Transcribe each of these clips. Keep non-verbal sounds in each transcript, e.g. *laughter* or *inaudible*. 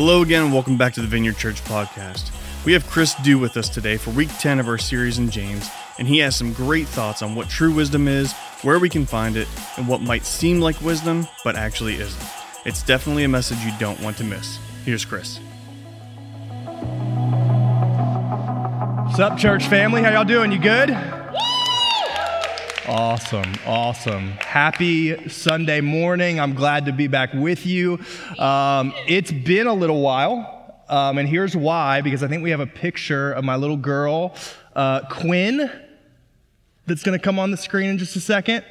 Hello again, and welcome back to the Vineyard Church podcast. We have Chris Dew with us today for week 10 of our series in James, and he has some great thoughts on what true wisdom is, where we can find it, and what might seem like wisdom, but actually isn't. It's definitely a message you don't want to miss. Here's Chris. What's up, church family? How y'all doing? You good? Awesome, awesome. Happy Sunday morning. I'm glad to be back with you. Um, it's been a little while, um, and here's why because I think we have a picture of my little girl, uh, Quinn, that's going to come on the screen in just a second.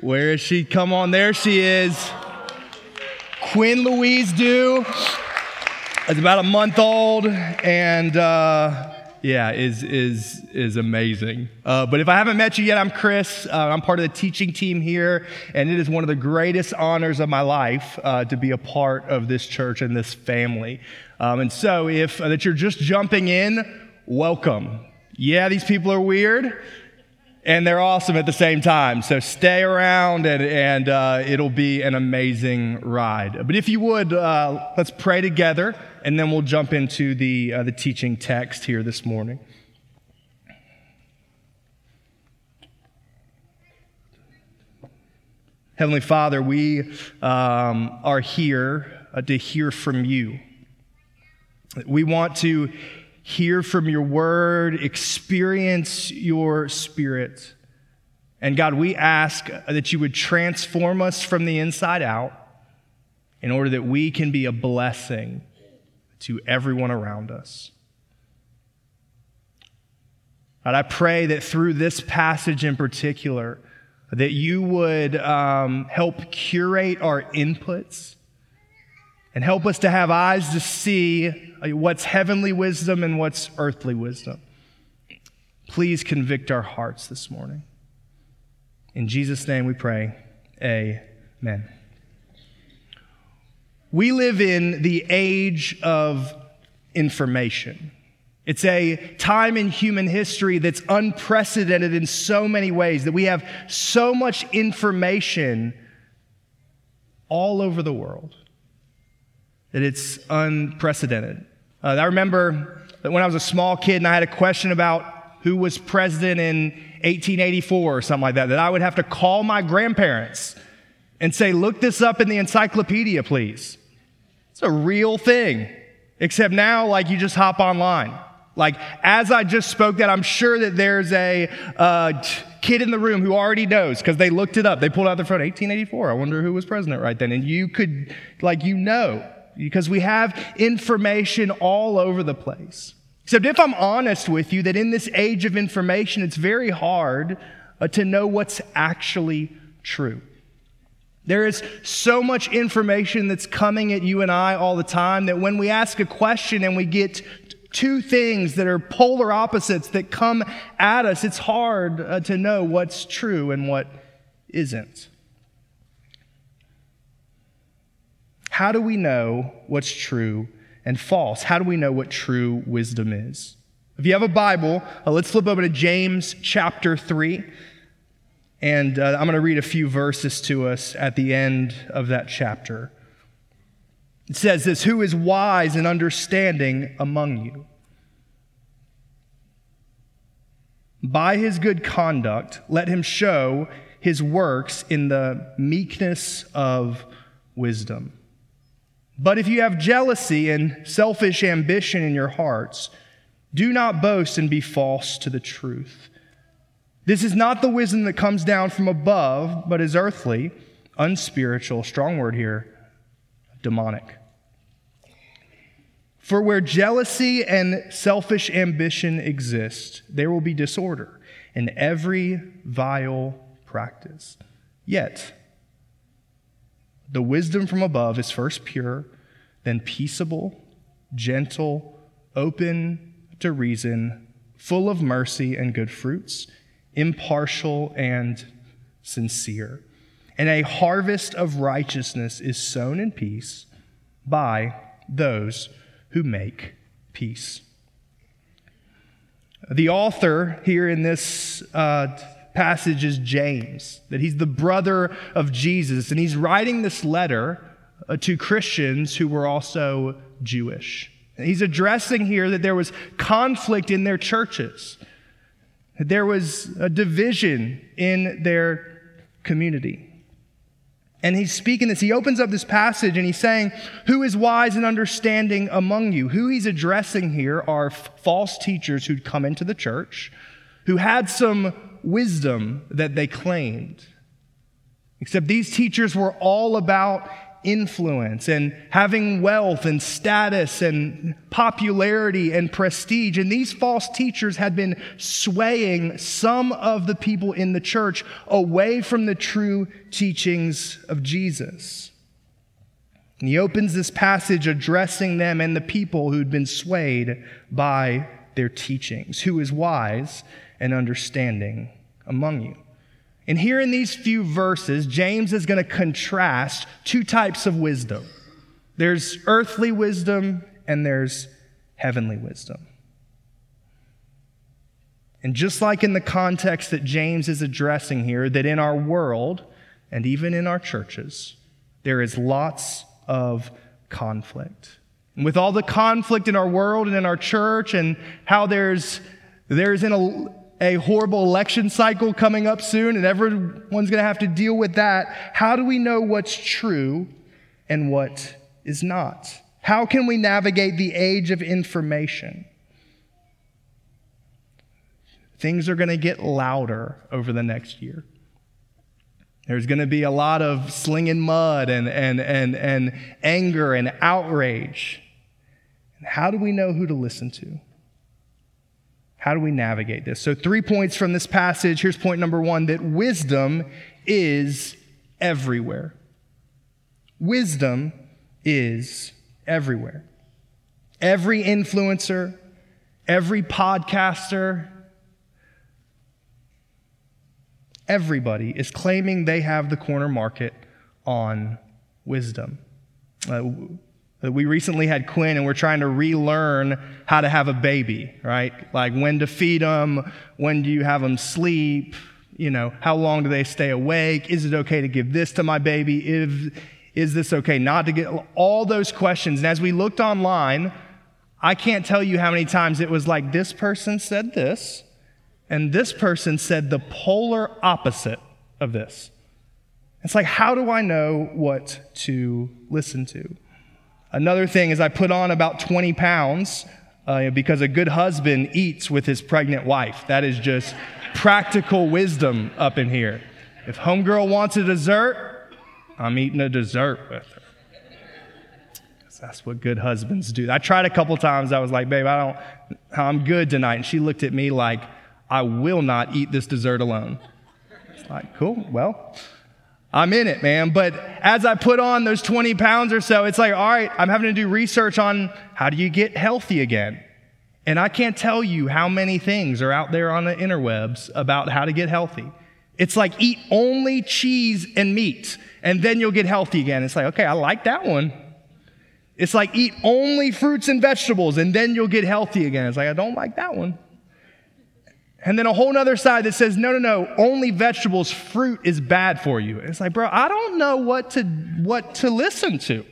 Where is she? Come on, there she is. Quinn Louise Dew is about a month old, and uh, yeah, is is is amazing. Uh, but if I haven't met you yet, I'm Chris. Uh, I'm part of the teaching team here, and it is one of the greatest honors of my life uh, to be a part of this church and this family. Um, and so, if uh, that you're just jumping in, welcome. Yeah, these people are weird and they're awesome at the same time. So stay around, and, and uh, it'll be an amazing ride. But if you would, uh, let's pray together, and then we'll jump into the, uh, the teaching text here this morning. Heavenly Father, we um, are here uh, to hear from you. We want to hear from your word, experience your spirit. And God, we ask that you would transform us from the inside out in order that we can be a blessing to everyone around us. God, I pray that through this passage in particular, that you would um, help curate our inputs and help us to have eyes to see Uh, what's heavenly wisdom and what's earthly wisdom. Please convict our hearts this morning. In Jesus' name we pray. Amen. We live in the age of information. It's a time in human history that's unprecedented in so many ways, that we have so much information all over the world that it's unprecedented. Uh, I remember that when I was a small kid and I had a question about who was president in 1884 or something like that, that I would have to call my grandparents and say, Look this up in the encyclopedia, please. It's a real thing. Except now, like, you just hop online. Like, as I just spoke that, I'm sure that there's a uh, kid in the room who already knows because they looked it up. They pulled out their phone, 1884. I wonder who was president right then. And you could, like, you know because we have information all over the place. Except if I'm honest with you, that in this age of information, it's very hard uh, to know what's actually true. There is so much information that's coming at you and I all the time that when we ask a question and we get two things that are polar opposites that come at us, it's hard uh, to know what's true and what isn't. How do we know what's true and false? How do we know what true wisdom is? If you have a Bible, uh, let's flip over to James chapter 3. And uh, I'm going to read a few verses to us at the end of that chapter. It says this Who is wise and understanding among you? By his good conduct, let him show his works in the meekness of wisdom. But if you have jealousy and selfish ambition in your hearts, do not boast and be false to the truth. This is not the wisdom that comes down from above, but is earthly, unspiritual, strong word here, demonic. For where jealousy and selfish ambition exist, there will be disorder in every vile practice. Yet, the wisdom from above is first pure, then peaceable, gentle, open to reason, full of mercy and good fruits, impartial and sincere. And a harvest of righteousness is sown in peace by those who make peace. The author here in this uh, passage is James, that he's the brother of Jesus, and he's writing this letter uh, to Christians who were also Jewish. He's addressing here that there was conflict in their churches, that there was a division in their community. And he's speaking this. He opens up this passage and he's saying, Who is wise and understanding among you? Who he's addressing here are f- false teachers who'd come into the church, who had some wisdom that they claimed. Except these teachers were all about influence and having wealth and status and popularity and prestige. And these false teachers had been swaying some of the people in the church away from the true teachings of Jesus. And he opens this passage addressing them and the people who'd been swayed by their teachings. Who is wise and understanding among you? And here in these few verses, James is going to contrast two types of wisdom there's earthly wisdom and there's heavenly wisdom. And just like in the context that James is addressing here, that in our world and even in our churches, there is lots of conflict. And with all the conflict in our world and in our church, and how there's, there's in a a horrible election cycle coming up soon, and everyone's going to have to deal with that. How do we know what's true and what is not? How can we navigate the age of information? Things are going to get louder over the next year. There's going to be a lot of slinging mud and, and, and, and anger and outrage. How do we know who to listen to? How do we navigate this? So, three points from this passage. Here's point number one that wisdom is everywhere. Wisdom is everywhere. Every influencer, every podcaster, everybody is claiming they have the corner market on wisdom. Uh, we recently had Quinn and we're trying to relearn how to have a baby, right? Like when to feed them, when do you have them sleep, you know, how long do they stay awake? Is it okay to give this to my baby? If, is this okay not to get all those questions? And as we looked online, I can't tell you how many times it was like this person said this, and this person said the polar opposite of this. It's like, how do I know what to listen to? Another thing is, I put on about 20 pounds uh, because a good husband eats with his pregnant wife. That is just *laughs* practical wisdom up in here. If homegirl wants a dessert, I'm eating a dessert with her. That's what good husbands do. I tried a couple times. I was like, babe, I don't, I'm good tonight. And she looked at me like, I will not eat this dessert alone. It's like, cool, well, I'm in it, man. But as I put on those 20 pounds or so, it's like, all right, I'm having to do research on how do you get healthy again? And I can't tell you how many things are out there on the interwebs about how to get healthy. It's like eat only cheese and meat, and then you'll get healthy again. It's like, okay, I like that one. It's like eat only fruits and vegetables, and then you'll get healthy again. It's like, I don't like that one. And then a whole other side that says, no, no, no, only vegetables, fruit is bad for you. It's like, bro, I don't know what to, what to listen to.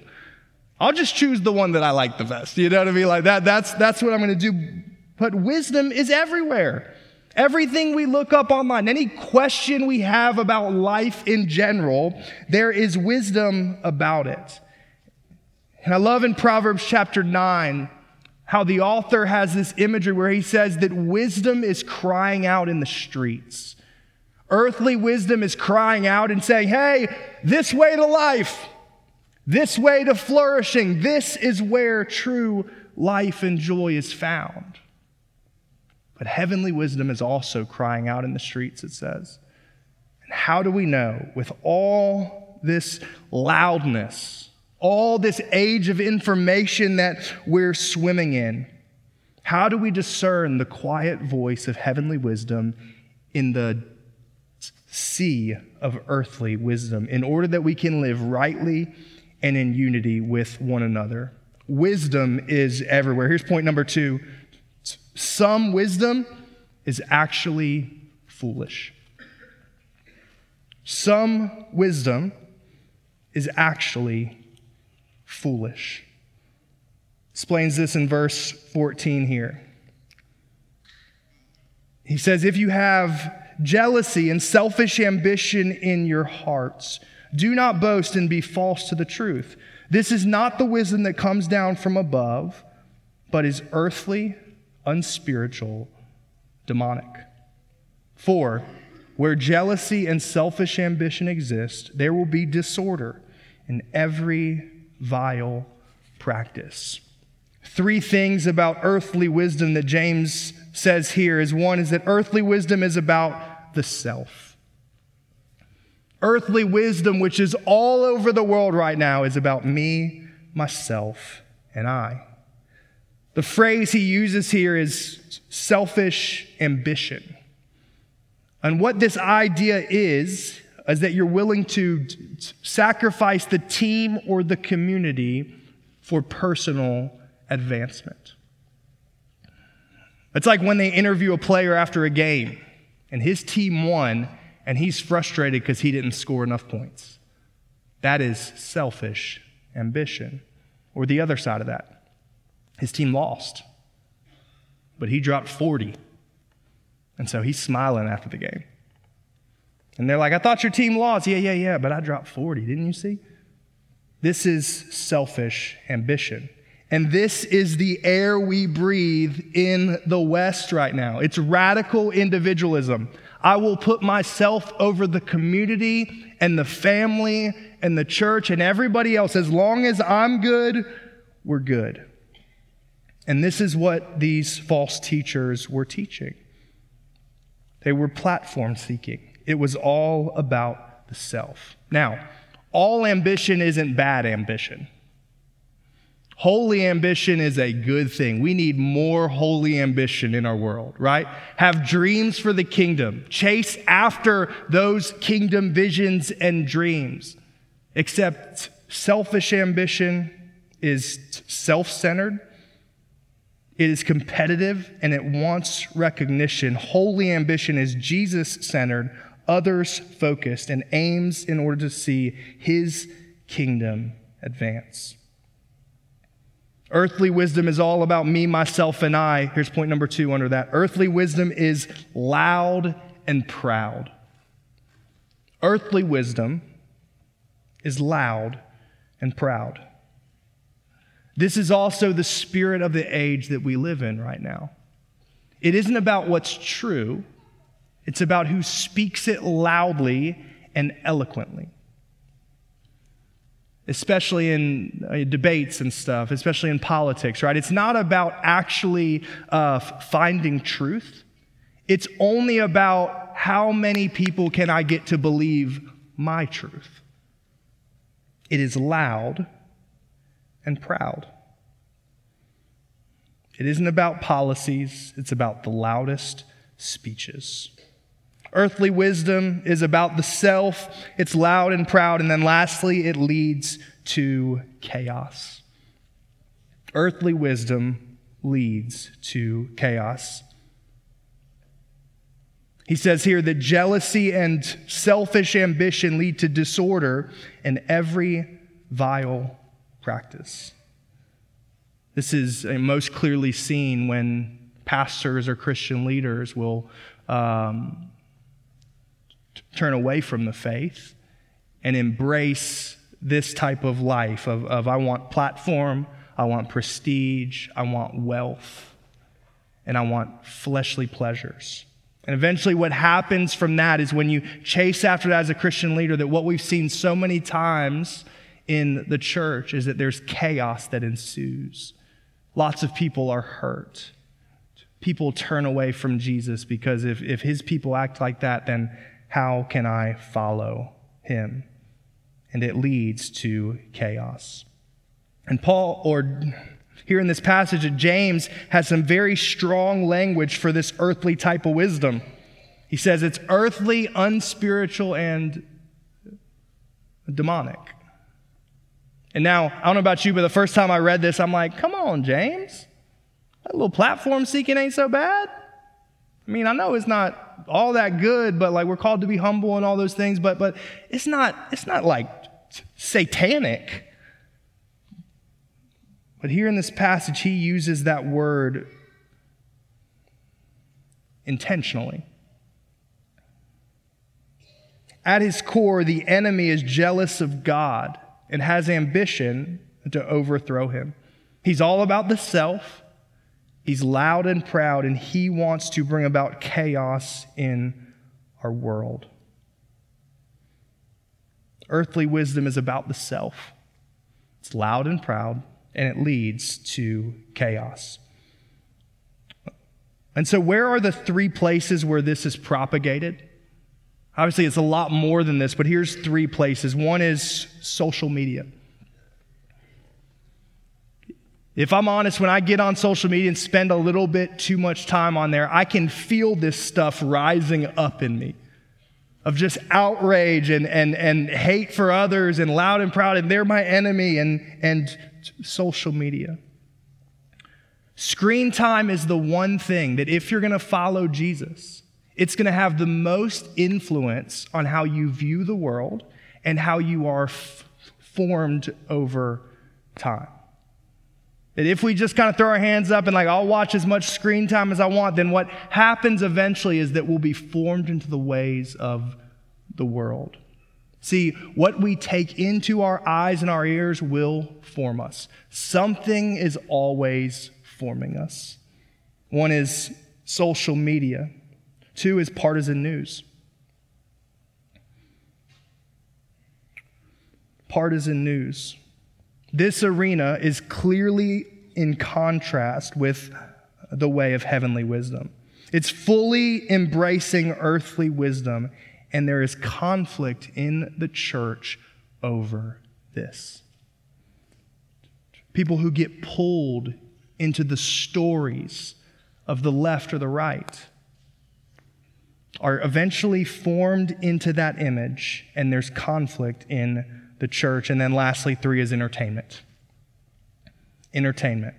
I'll just choose the one that I like the best. You know what I mean? Like that, that's, that's what I'm going to do. But wisdom is everywhere. Everything we look up online, any question we have about life in general, there is wisdom about it. And I love in Proverbs chapter 9, how the author has this imagery where he says that wisdom is crying out in the streets. Earthly wisdom is crying out and saying, Hey, this way to life, this way to flourishing, this is where true life and joy is found. But heavenly wisdom is also crying out in the streets, it says. And how do we know with all this loudness? All this age of information that we're swimming in, how do we discern the quiet voice of heavenly wisdom in the sea of earthly wisdom in order that we can live rightly and in unity with one another? Wisdom is everywhere. Here's point number two some wisdom is actually foolish. Some wisdom is actually foolish. Explains this in verse 14 here. He says, If you have jealousy and selfish ambition in your hearts, do not boast and be false to the truth. This is not the wisdom that comes down from above, but is earthly, unspiritual, demonic. For where jealousy and selfish ambition exist, there will be disorder in every vile practice. Three things about earthly wisdom that James says here is one is that earthly wisdom is about the self. Earthly wisdom, which is all over the world right now, is about me, myself, and I. The phrase he uses here is selfish ambition. And what this idea is, is that you're willing to sacrifice the team or the community for personal advancement. It's like when they interview a player after a game and his team won and he's frustrated because he didn't score enough points. That is selfish ambition. Or the other side of that, his team lost, but he dropped 40. And so he's smiling after the game. And they're like, I thought your team lost. Yeah, yeah, yeah, but I dropped 40. Didn't you see? This is selfish ambition. And this is the air we breathe in the West right now. It's radical individualism. I will put myself over the community and the family and the church and everybody else. As long as I'm good, we're good. And this is what these false teachers were teaching. They were platform seeking, it was all about the self. Now, all ambition isn't bad ambition. Holy ambition is a good thing. We need more holy ambition in our world, right? Have dreams for the kingdom. Chase after those kingdom visions and dreams. Except selfish ambition is self centered it is competitive and it wants recognition. Holy ambition is Jesus centered, others focused, and aims in order to see his kingdom advance. Earthly wisdom is all about me, myself, and I. Here's point number two under that. Earthly wisdom is loud and proud. Earthly wisdom is loud and proud. This is also the spirit of the age that we live in right now. It isn't about what's true, it's about who speaks it loudly and eloquently. Especially in uh, debates and stuff, especially in politics, right? It's not about actually uh, finding truth. It's only about how many people can I get to believe my truth. It is loud and proud. It isn't about policies, it's about the loudest speeches. Earthly wisdom is about the self, it's loud and proud, and then lastly, it leads to chaos. Earthly wisdom leads to chaos. He says here that jealousy and selfish ambition lead to disorder in every vile practice. This is uh, most clearly seen when pastors or Christian leaders will um, turn away from the faith and embrace this type of life of, of I want platform, I want prestige, I want wealth, and I want fleshly pleasures. And eventually, what happens from that is when you chase after that as a Christian leader, that what we've seen so many times in the church is that there's chaos that ensues. Lots of people are hurt. People turn away from Jesus because if, if his people act like that, then how can I follow him? And it leads to chaos. And Paul, or here in this passage James, has some very strong language for this earthly type of wisdom. He says it's earthly, unspiritual, and demonic. And now, I don't know about you, but the first time I read this, I'm like, come on, James. That little platform seeking ain't so bad. I mean, I know it's not all that good, but like we're called to be humble and all those things, but but it's not it's not like satanic. But here in this passage, he uses that word intentionally. At his core, the enemy is jealous of God and has ambition to overthrow him. He's all about the self, he's loud and proud, and he wants to bring about chaos in our world. Earthly wisdom is about the self, it's loud and proud, and it leads to chaos. And so, where are the three places where this is propagated? Obviously, it's a lot more than this, but here's three places. One is social media. If I'm honest, when I get on social media and spend a little bit too much time on there, I can feel this stuff rising up in me of just outrage and, and, and hate for others and loud and proud, and they're my enemy, and, and social media. Screen time is the one thing that if you're going to follow Jesus, it's going to have the most influence on how you view the world and how you are f- formed over time. That if we just kind of throw our hands up and like, I'll watch as much screen time as I want, then what happens eventually is that we'll be formed into the ways of the world. See, what we take into our eyes and our ears will form us. Something is always forming us. One is social media, two is partisan news. Partisan news. This arena is clearly in contrast with the way of heavenly wisdom. It's fully embracing earthly wisdom, and there is conflict in the church over this. People who get pulled into the stories of the left or the right are eventually formed into that image, and there's conflict in the church. And then lastly, three is entertainment. Entertainment.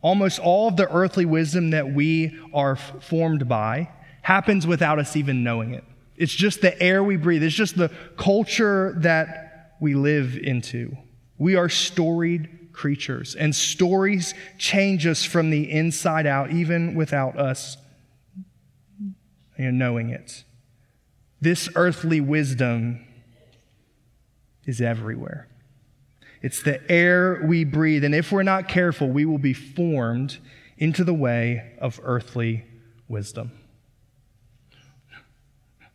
Almost all of the earthly wisdom that we are formed by happens without us even knowing it. It's just the air we breathe, it's just the culture that we live into. We are storied creatures, and stories change us from the inside out, even without us knowing it. This earthly wisdom is everywhere. It's the air we breathe, and if we're not careful, we will be formed into the way of earthly wisdom.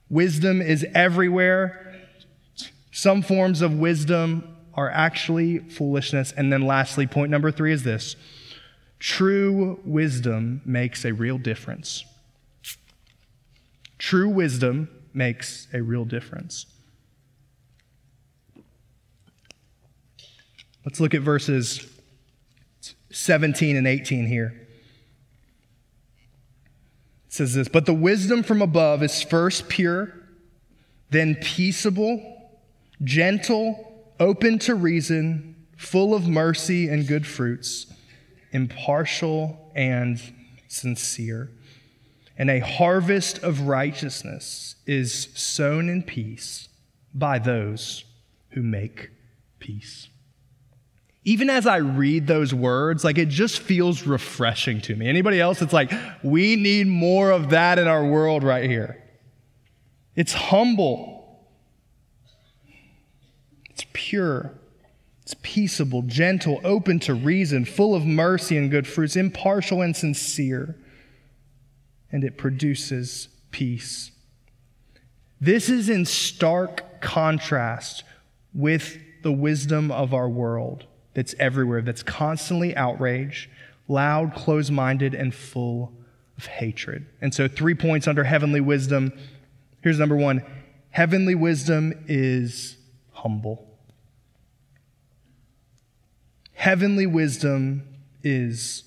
Wisdom is everywhere. Some forms of wisdom are actually foolishness. And then, lastly, point number three is this true wisdom makes a real difference. True wisdom makes a real difference. Let's look at verses 17 and 18 here. It says this But the wisdom from above is first pure, then peaceable, gentle, open to reason, full of mercy and good fruits, impartial and sincere and a harvest of righteousness is sown in peace by those who make peace. Even as I read those words, like it just feels refreshing to me. Anybody else? It's like, we need more of that in our world right here. It's humble, it's pure, it's peaceable, gentle, open to reason, full of mercy and good fruits, impartial and sincere and it produces peace. This is in stark contrast with the wisdom of our world that's everywhere, that's constantly outraged, loud, closed minded, and full of hatred. And so, three points under heavenly wisdom. Here's number one heavenly wisdom is humble. Heavenly wisdom is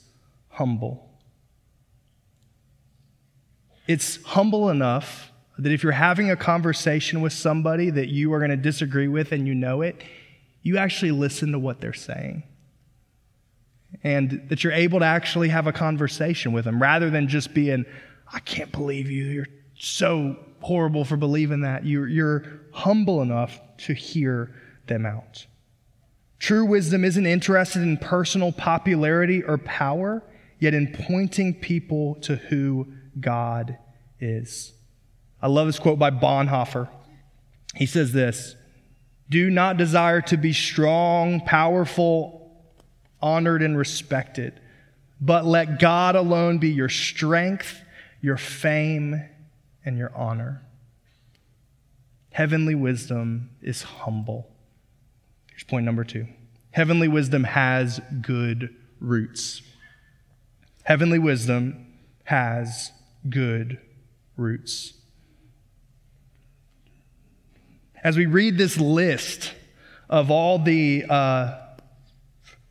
humble. It's humble enough that if you're having a conversation with somebody that you are going to disagree with and you know it, you actually listen to what they're saying. And that you're able to actually have a conversation with them rather than just being, I can't believe you. You're so horrible for believing that. You're, you're humble enough to hear them out. True wisdom isn't interested in personal popularity or power, yet in pointing people to who God is. I love this quote by Bonhoeffer. He says this Do not desire to be strong, powerful, honored, and respected, but let God alone be your strength, your fame, and your honor. Heavenly wisdom is humble. Here's point number two Heavenly wisdom has good roots. Heavenly wisdom has good roots. As we read this list of all the uh,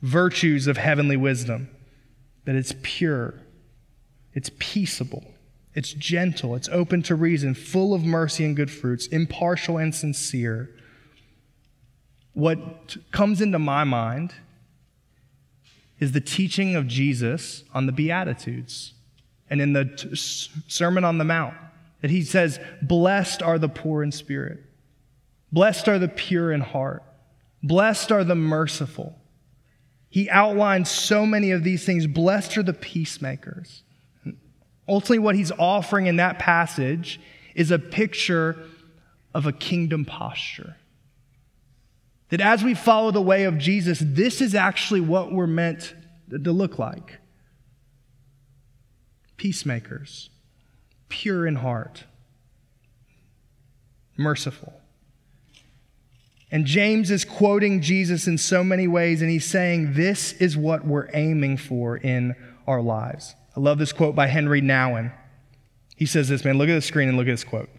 virtues of heavenly wisdom, that it's pure, it's peaceable, it's gentle, it's open to reason, full of mercy and good fruits, impartial and sincere. What comes into my mind is the teaching of Jesus on the Beatitudes and in the t- Sermon on the Mount that he says, Blessed are the poor in spirit, blessed are the pure in heart, blessed are the merciful. He outlines so many of these things. Blessed are the peacemakers. Ultimately, what he's offering in that passage is a picture of a kingdom posture. That as we follow the way of Jesus, this is actually what we're meant to look like peacemakers, pure in heart, merciful. And James is quoting Jesus in so many ways, and he's saying this is what we're aiming for in our lives. I love this quote by Henry Nouwen. He says this, man, look at the screen and look at this quote.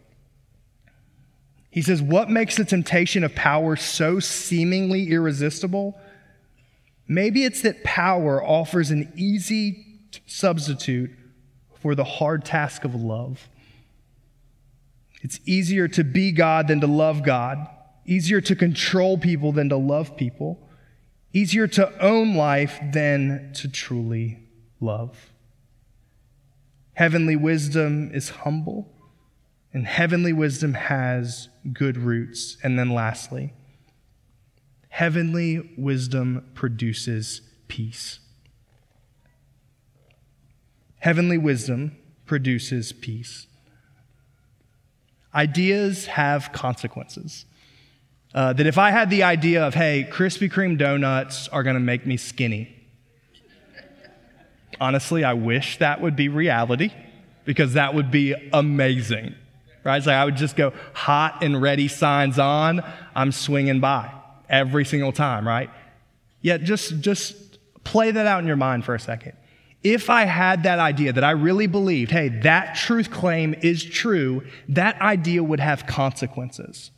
He says, What makes the temptation of power so seemingly irresistible? Maybe it's that power offers an easy substitute for the hard task of love. It's easier to be God than to love God, easier to control people than to love people, easier to own life than to truly love. Heavenly wisdom is humble, and heavenly wisdom has good roots. And then lastly, heavenly wisdom produces peace. Heavenly wisdom produces peace. Ideas have consequences. Uh, that if I had the idea of, hey, Krispy Kreme donuts are going to make me skinny, honestly, I wish that would be reality because that would be amazing. Right? It's like I would just go hot and ready signs on, I'm swinging by every single time, right? Yet just, just play that out in your mind for a second. If I had that idea that I really believed, hey, that truth claim is true, that idea would have consequences.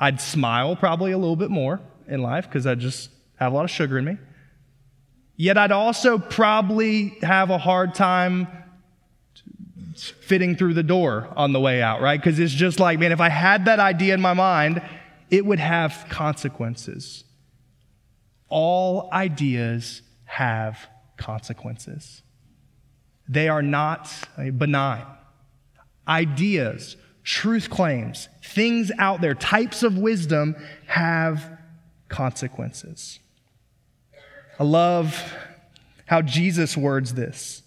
I'd smile probably a little bit more in life because I just have a lot of sugar in me. Yet I'd also probably have a hard time fitting through the door on the way out, right? Because it's just like, man, if I had that idea in my mind, it would have consequences. All ideas have consequences, they are not uh, benign. Ideas, truth claims, things out there, types of wisdom have consequences. I love how Jesus words this.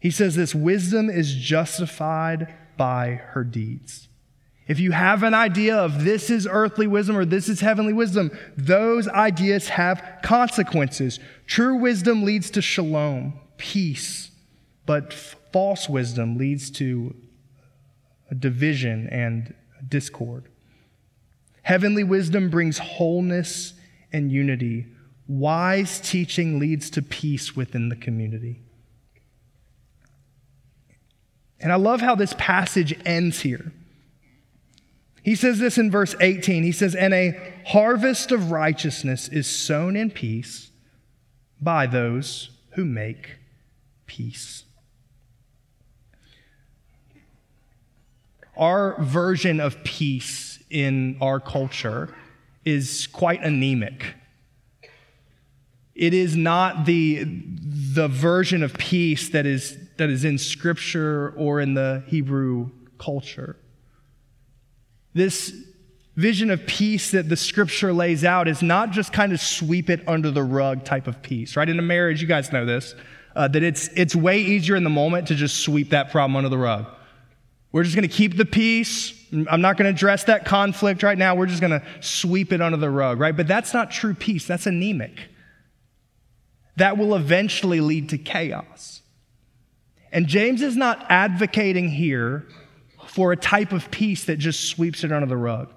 He says this wisdom is justified by her deeds. If you have an idea of this is earthly wisdom or this is heavenly wisdom, those ideas have consequences. True wisdom leads to shalom, peace, but false wisdom leads to division and discord. Heavenly wisdom brings wholeness and unity, Wise teaching leads to peace within the community. And I love how this passage ends here. He says this in verse 18. He says, And a harvest of righteousness is sown in peace by those who make peace. Our version of peace in our culture is quite anemic. It is not the, the version of peace that is, that is in Scripture or in the Hebrew culture. This vision of peace that the scripture lays out is not just kind of sweep it under the rug type of peace, right? In a marriage, you guys know this, uh, that it's, it's way easier in the moment to just sweep that problem under the rug. We're just going to keep the peace. I'm not going to address that conflict right now. We're just going to sweep it under the rug, right? But that's not true peace. That's anemic. That will eventually lead to chaos. And James is not advocating here for a type of peace that just sweeps it under the rug.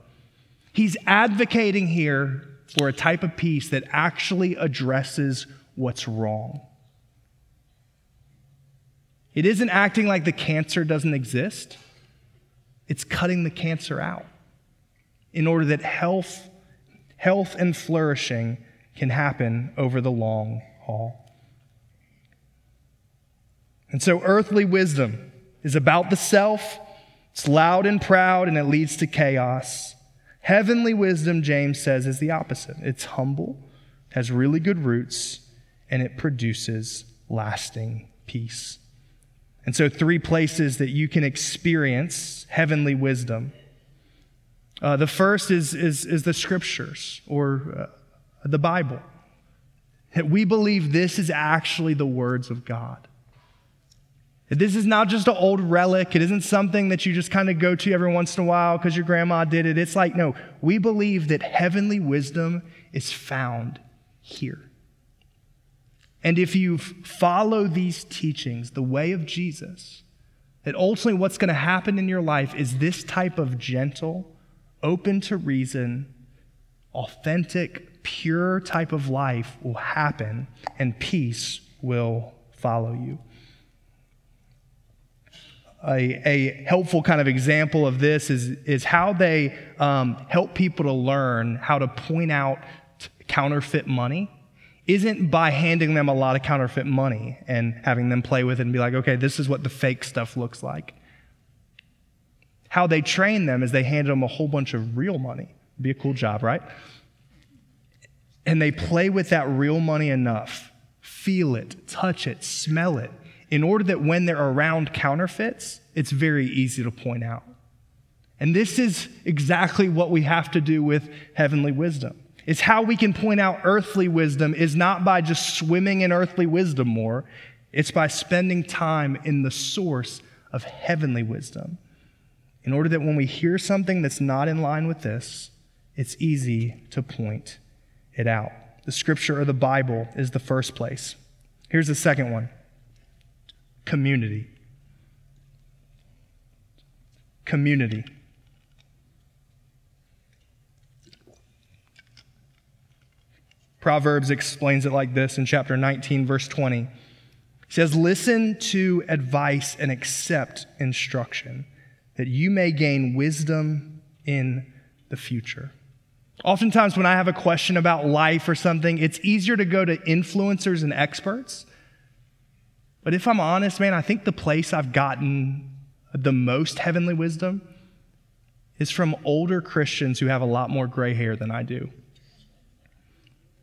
He's advocating here for a type of peace that actually addresses what's wrong. It isn't acting like the cancer doesn't exist, it's cutting the cancer out in order that health, health and flourishing can happen over the long haul. And so, earthly wisdom is about the self, it's loud and proud, and it leads to chaos. Heavenly wisdom, James says, is the opposite. It's humble, has really good roots, and it produces lasting peace. And so, three places that you can experience heavenly wisdom. Uh, the first is, is, is the scriptures or uh, the Bible. We believe this is actually the words of God. This is not just an old relic. It isn't something that you just kind of go to every once in a while because your grandma did it. It's like, no, we believe that heavenly wisdom is found here. And if you follow these teachings, the way of Jesus, that ultimately what's going to happen in your life is this type of gentle, open to reason, authentic, pure type of life will happen and peace will follow you a, a helpful kind of example of this is, is how they um, help people to learn how to point out counterfeit money isn't by handing them a lot of counterfeit money and having them play with it and be like, okay, this is what the fake stuff looks like. How they train them is they hand them a whole bunch of real money. Be a cool job, right? And they play with that real money enough, feel it, touch it, smell it, in order that when they're around counterfeits, it's very easy to point out. And this is exactly what we have to do with heavenly wisdom. It's how we can point out earthly wisdom is not by just swimming in earthly wisdom more, it's by spending time in the source of heavenly wisdom. In order that when we hear something that's not in line with this, it's easy to point it out. The scripture or the Bible is the first place. Here's the second one community. Community. Proverbs explains it like this in chapter 19, verse 20. He says, Listen to advice and accept instruction, that you may gain wisdom in the future. Oftentimes, when I have a question about life or something, it's easier to go to influencers and experts but if I'm honest, man, I think the place I've gotten the most heavenly wisdom is from older Christians who have a lot more gray hair than I do.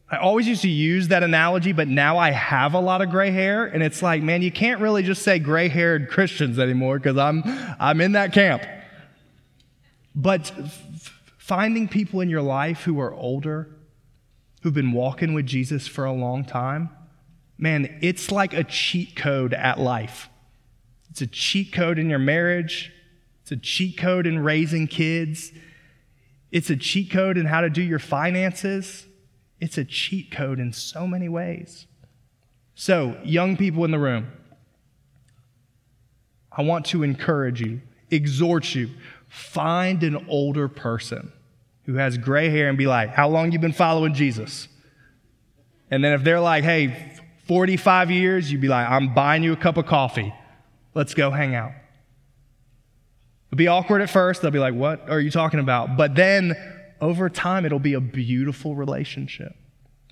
I always used to use that analogy, but now I have a lot of gray hair, and it's like, man, you can't really just say gray haired Christians anymore because I'm, I'm in that camp. But f- finding people in your life who are older, who've been walking with Jesus for a long time, man, it's like a cheat code at life. It's a cheat code in your marriage, it's a cheat code in raising kids, it's a cheat code in how to do your finances. It's a cheat code in so many ways. So, young people in the room, I want to encourage you, exhort you, find an older person who has gray hair and be like, How long you been following Jesus? And then if they're like, Hey, 45 years, you'd be like, I'm buying you a cup of coffee. Let's go hang out. It'll be awkward at first. They'll be like, What are you talking about? But then over time, it'll be a beautiful relationship.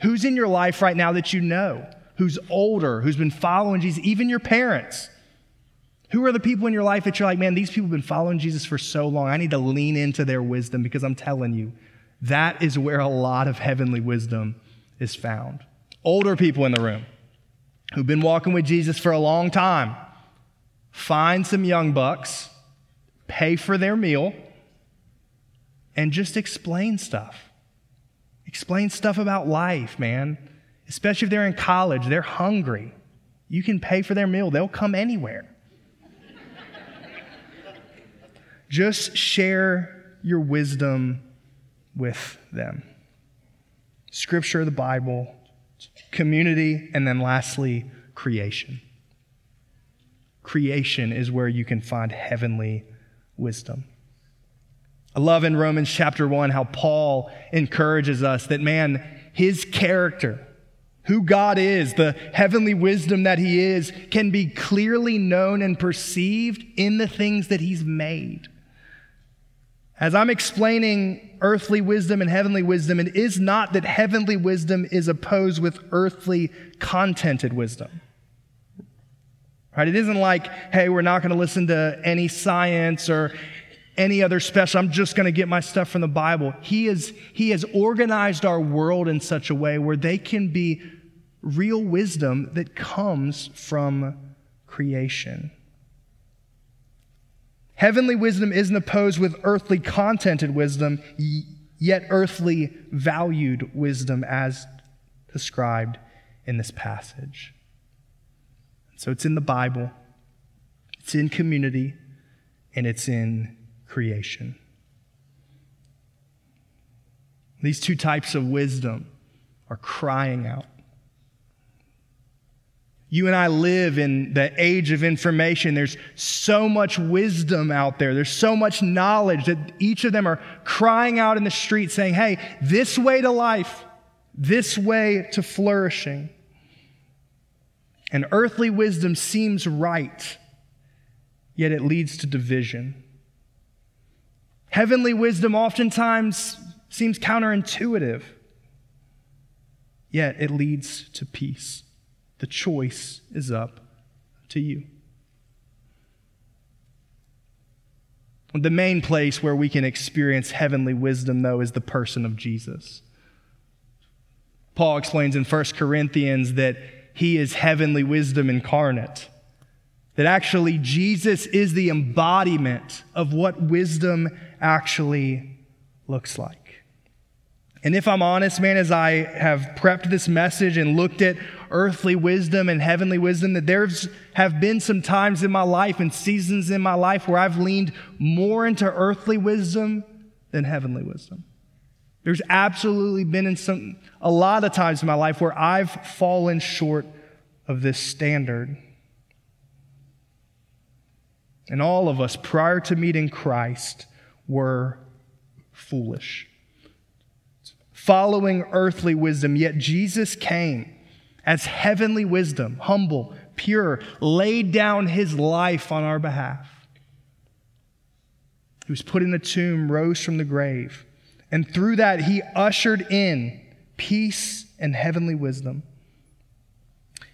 Who's in your life right now that you know? Who's older? Who's been following Jesus? Even your parents. Who are the people in your life that you're like, man, these people have been following Jesus for so long. I need to lean into their wisdom because I'm telling you, that is where a lot of heavenly wisdom is found. Older people in the room who've been walking with Jesus for a long time, find some young bucks, pay for their meal, and just explain stuff. Explain stuff about life, man. Especially if they're in college, they're hungry. You can pay for their meal, they'll come anywhere. *laughs* just share your wisdom with them. Scripture, the Bible, community, and then lastly, creation. Creation is where you can find heavenly wisdom. I love in Romans chapter 1 how Paul encourages us that, man, his character, who God is, the heavenly wisdom that he is, can be clearly known and perceived in the things that he's made. As I'm explaining earthly wisdom and heavenly wisdom, it is not that heavenly wisdom is opposed with earthly contented wisdom. Right? It isn't like, hey, we're not going to listen to any science or any other special. I'm just going to get my stuff from the Bible. He, is, he has organized our world in such a way where they can be real wisdom that comes from creation. Heavenly wisdom isn't opposed with earthly contented wisdom, yet earthly valued wisdom as described in this passage. So it's in the Bible, it's in community, and it's in creation. These two types of wisdom are crying out you and I live in the age of information. There's so much wisdom out there. There's so much knowledge that each of them are crying out in the street saying, hey, this way to life, this way to flourishing. And earthly wisdom seems right, yet it leads to division. Heavenly wisdom oftentimes seems counterintuitive, yet it leads to peace. The choice is up to you. The main place where we can experience heavenly wisdom, though, is the person of Jesus. Paul explains in 1 Corinthians that he is heavenly wisdom incarnate. That actually Jesus is the embodiment of what wisdom actually looks like. And if I'm honest, man, as I have prepped this message and looked at earthly wisdom and heavenly wisdom, that there's have been some times in my life and seasons in my life where I've leaned more into earthly wisdom than heavenly wisdom. There's absolutely been in some a lot of times in my life where I've fallen short of this standard. And all of us, prior to meeting Christ, were foolish following earthly wisdom, yet Jesus came as heavenly wisdom, humble, pure, laid down his life on our behalf. He was put in the tomb, rose from the grave, and through that he ushered in peace and heavenly wisdom.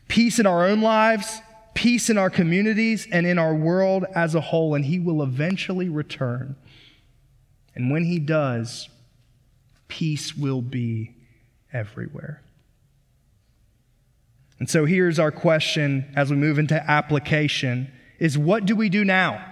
Peace in our own lives, peace in our communities, and in our world as a whole, and he will eventually return. And when he does, peace will be everywhere. And so here's our question as we move into application is what do we do now?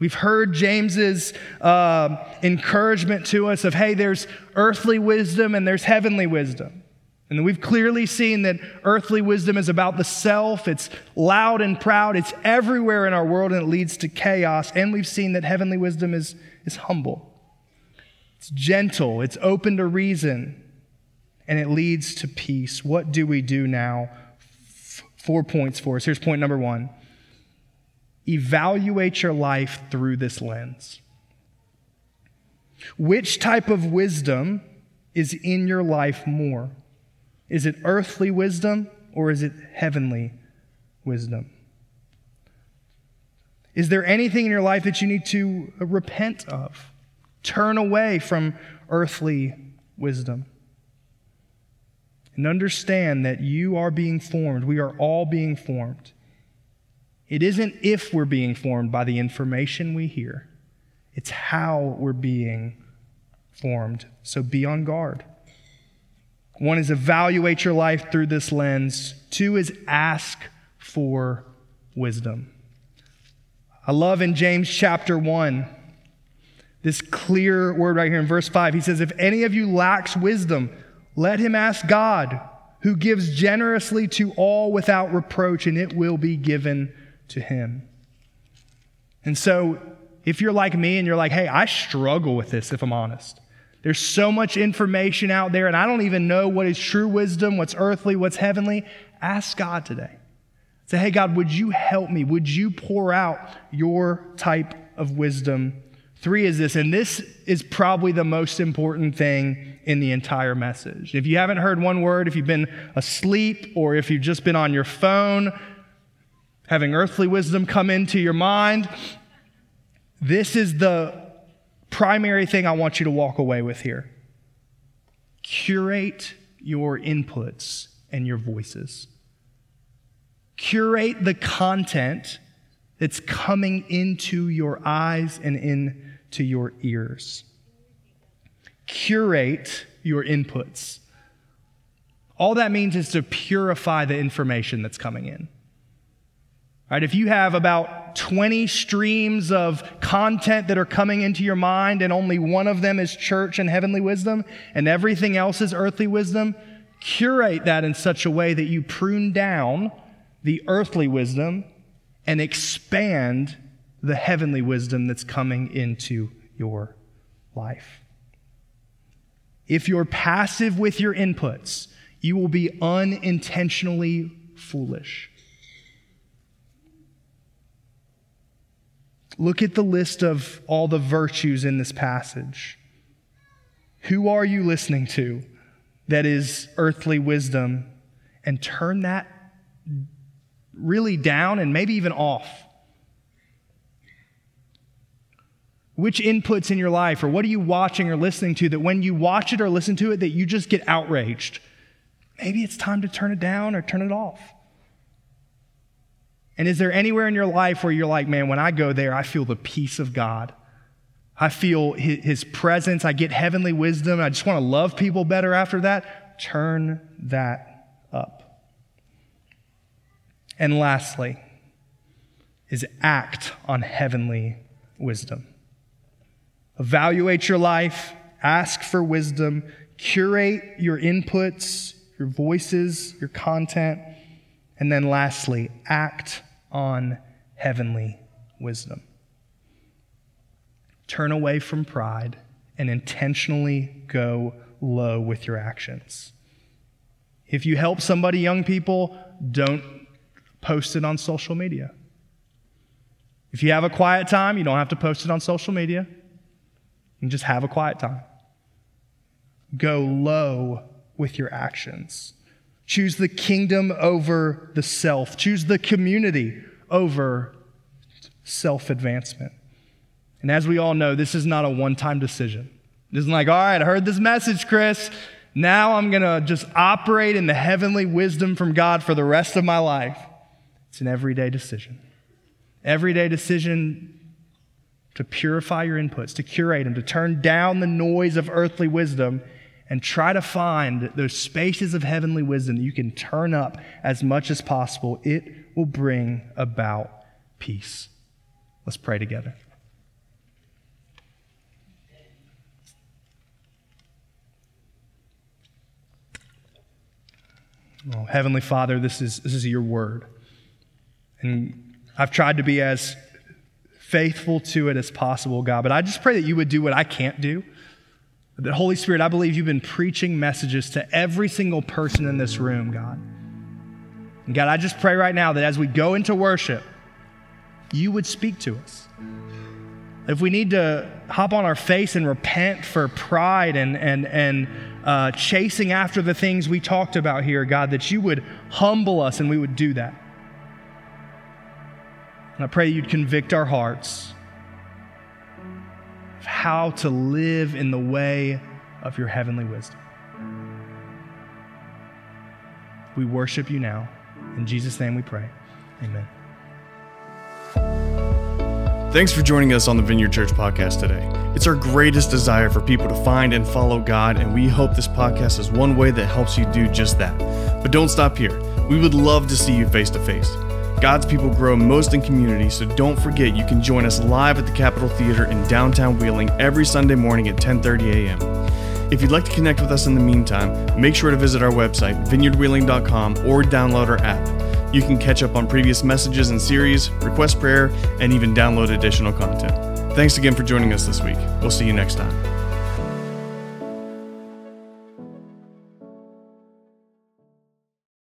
We've heard James's uh, encouragement to us of, hey, there's earthly wisdom and there's heavenly wisdom. And we've clearly seen that earthly wisdom is about the self. It's loud and proud. It's everywhere in our world and it leads to chaos. And we've seen that heavenly wisdom is, is humble. It's gentle, it's open to reason, and it leads to peace. What do we do now? Four points for us. Here's point number one evaluate your life through this lens. Which type of wisdom is in your life more? Is it earthly wisdom or is it heavenly wisdom? Is there anything in your life that you need to uh, repent of? Turn away from earthly wisdom. And understand that you are being formed. We are all being formed. It isn't if we're being formed by the information we hear, it's how we're being formed. So be on guard. One is evaluate your life through this lens, two is ask for wisdom. I love in James chapter 1 this clear word right here in verse 5. He says, If any of you lacks wisdom, let him ask God, who gives generously to all without reproach, and it will be given to him. And so, if you're like me and you're like, hey, I struggle with this, if I'm honest. There's so much information out there, and I don't even know what is true wisdom, what's earthly, what's heavenly. Ask God today. Say, hey, God, would you help me? Would you pour out your type of wisdom? Three is this, and this is probably the most important thing in the entire message. If you haven't heard one word, if you've been asleep, or if you've just been on your phone, having earthly wisdom come into your mind, this is the primary thing I want you to walk away with here. Curate your inputs and your voices. Curate the content that's coming into your eyes and into your ears. Curate your inputs. All that means is to purify the information that's coming in. Right? If you have about 20 streams of content that are coming into your mind and only one of them is church and heavenly wisdom and everything else is earthly wisdom, curate that in such a way that you prune down the earthly wisdom and expand the heavenly wisdom that's coming into your life. If you're passive with your inputs, you will be unintentionally foolish. Look at the list of all the virtues in this passage. Who are you listening to that is earthly wisdom? And turn that really down and maybe even off. Which inputs in your life, or what are you watching or listening to that when you watch it or listen to it, that you just get outraged? Maybe it's time to turn it down or turn it off. And is there anywhere in your life where you're like, man, when I go there, I feel the peace of God? I feel his presence. I get heavenly wisdom. I just want to love people better after that. Turn that up. And lastly, is act on heavenly wisdom. Evaluate your life, ask for wisdom, curate your inputs, your voices, your content, and then lastly, act on heavenly wisdom. Turn away from pride and intentionally go low with your actions. If you help somebody, young people, don't post it on social media. If you have a quiet time, you don't have to post it on social media. Can just have a quiet time. Go low with your actions. Choose the kingdom over the self. Choose the community over self advancement. And as we all know, this is not a one time decision. This isn't like, all right, I heard this message, Chris. Now I'm going to just operate in the heavenly wisdom from God for the rest of my life. It's an everyday decision. Everyday decision to purify your inputs, to curate them, to turn down the noise of earthly wisdom and try to find those spaces of heavenly wisdom that you can turn up as much as possible, it will bring about peace. Let's pray together. Oh, Heavenly Father, this is, this is your word. And I've tried to be as faithful to it as possible, God, but I just pray that you would do what I can't do. That Holy Spirit, I believe you've been preaching messages to every single person in this room, God. And God, I just pray right now that as we go into worship, you would speak to us. If we need to hop on our face and repent for pride and, and, and uh, chasing after the things we talked about here, God, that you would humble us and we would do that. And I pray you'd convict our hearts of how to live in the way of your heavenly wisdom. We worship you now. In Jesus' name we pray. Amen. Thanks for joining us on the Vineyard Church podcast today. It's our greatest desire for people to find and follow God, and we hope this podcast is one way that helps you do just that. But don't stop here. We would love to see you face to face. God's people grow most in community, so don't forget you can join us live at the Capitol Theater in downtown Wheeling every Sunday morning at 10:30 a.m. If you'd like to connect with us in the meantime, make sure to visit our website, vineyardwheeling.com, or download our app. You can catch up on previous messages and series, request prayer, and even download additional content. Thanks again for joining us this week. We'll see you next time.